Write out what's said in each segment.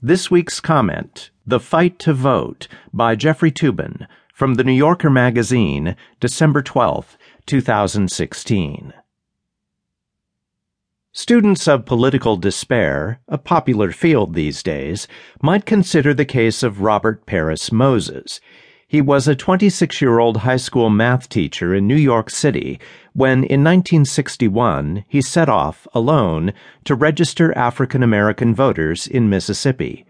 This week's comment The Fight to Vote by Jeffrey Toobin, from the New Yorker Magazine, December 12, 2016. Students of political despair, a popular field these days, might consider the case of Robert Paris Moses. He was a 26 year old high school math teacher in New York City when, in 1961, he set off, alone, to register African American voters in Mississippi.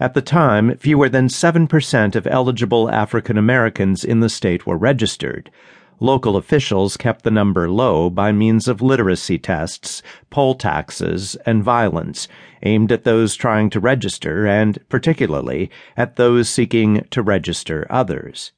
At the time, fewer than 7% of eligible African Americans in the state were registered. Local officials kept the number low by means of literacy tests, poll taxes, and violence aimed at those trying to register and, particularly, at those seeking to register others.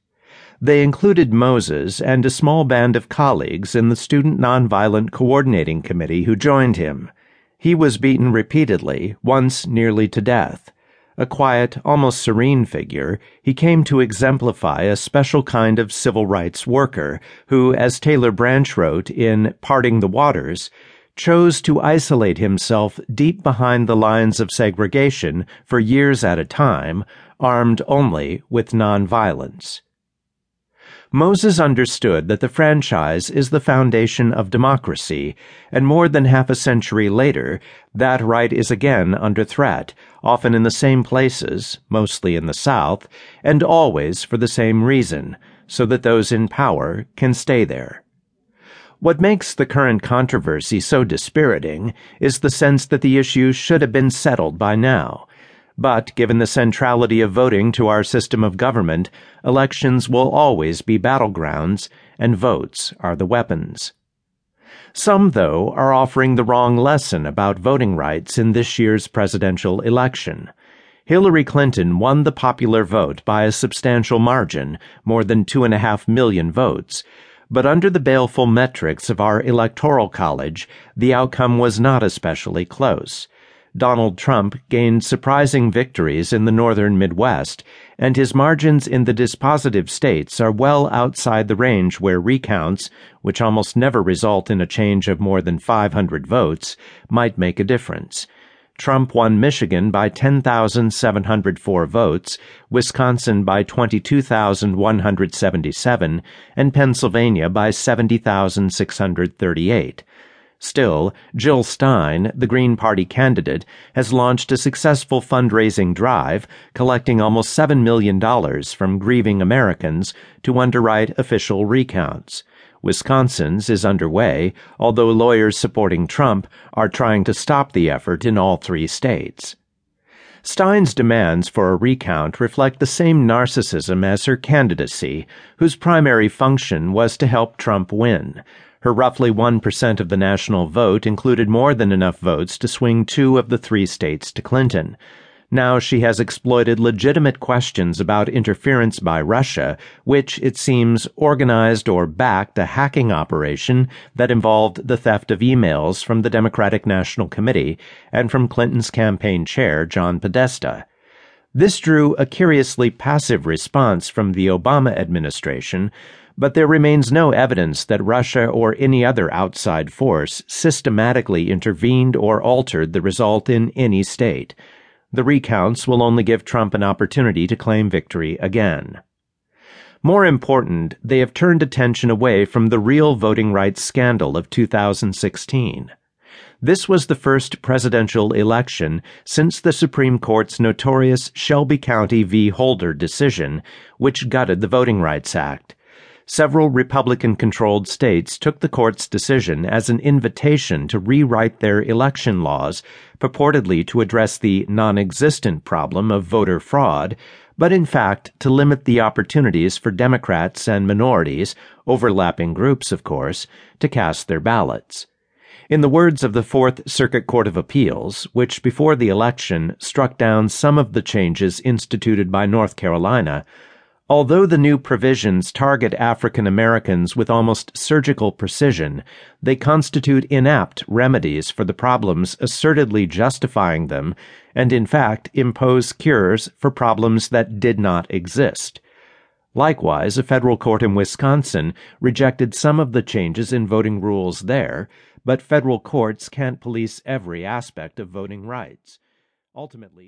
They included Moses and a small band of colleagues in the Student Nonviolent Coordinating Committee who joined him. He was beaten repeatedly, once nearly to death. A quiet, almost serene figure, he came to exemplify a special kind of civil rights worker who, as Taylor Branch wrote in Parting the Waters, chose to isolate himself deep behind the lines of segregation for years at a time, armed only with nonviolence. Moses understood that the franchise is the foundation of democracy, and more than half a century later, that right is again under threat, often in the same places, mostly in the South, and always for the same reason, so that those in power can stay there. What makes the current controversy so dispiriting is the sense that the issue should have been settled by now. But given the centrality of voting to our system of government, elections will always be battlegrounds, and votes are the weapons. Some, though, are offering the wrong lesson about voting rights in this year's presidential election. Hillary Clinton won the popular vote by a substantial margin, more than two and a half million votes, but under the baleful metrics of our Electoral College, the outcome was not especially close. Donald Trump gained surprising victories in the northern Midwest, and his margins in the dispositive states are well outside the range where recounts, which almost never result in a change of more than 500 votes, might make a difference. Trump won Michigan by 10,704 votes, Wisconsin by 22,177, and Pennsylvania by 70,638. Still, Jill Stein, the Green Party candidate, has launched a successful fundraising drive, collecting almost $7 million from grieving Americans to underwrite official recounts. Wisconsin's is underway, although lawyers supporting Trump are trying to stop the effort in all three states. Stein's demands for a recount reflect the same narcissism as her candidacy, whose primary function was to help Trump win. Her roughly 1% of the national vote included more than enough votes to swing two of the three states to Clinton. Now she has exploited legitimate questions about interference by Russia, which, it seems, organized or backed a hacking operation that involved the theft of emails from the Democratic National Committee and from Clinton's campaign chair, John Podesta. This drew a curiously passive response from the Obama administration, but there remains no evidence that Russia or any other outside force systematically intervened or altered the result in any state. The recounts will only give Trump an opportunity to claim victory again. More important, they have turned attention away from the real voting rights scandal of 2016. This was the first presidential election since the Supreme Court's notorious Shelby County v. Holder decision, which gutted the Voting Rights Act several Republican controlled states took the court's decision as an invitation to rewrite their election laws, purportedly to address the non existent problem of voter fraud, but in fact to limit the opportunities for Democrats and minorities, overlapping groups, of course, to cast their ballots. In the words of the Fourth Circuit Court of Appeals, which before the election struck down some of the changes instituted by North Carolina, Although the new provisions target African Americans with almost surgical precision, they constitute inapt remedies for the problems assertedly justifying them, and in fact impose cures for problems that did not exist. Likewise, a federal court in Wisconsin rejected some of the changes in voting rules there, but federal courts can't police every aspect of voting rights. Ultimately,